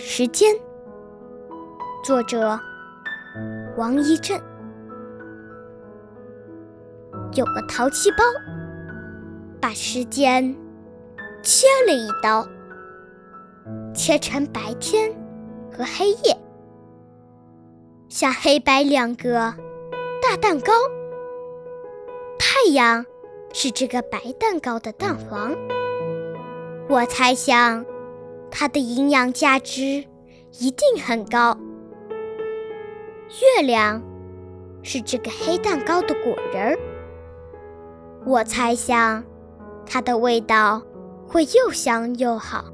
时间，作者王一震。有个淘气包，把时间切了一刀，切成白天和黑夜，像黑白两个大蛋糕。太阳是这个白蛋糕的蛋黄，我猜想。它的营养价值一定很高。月亮是这个黑蛋糕的果仁儿，我猜想它的味道会又香又好。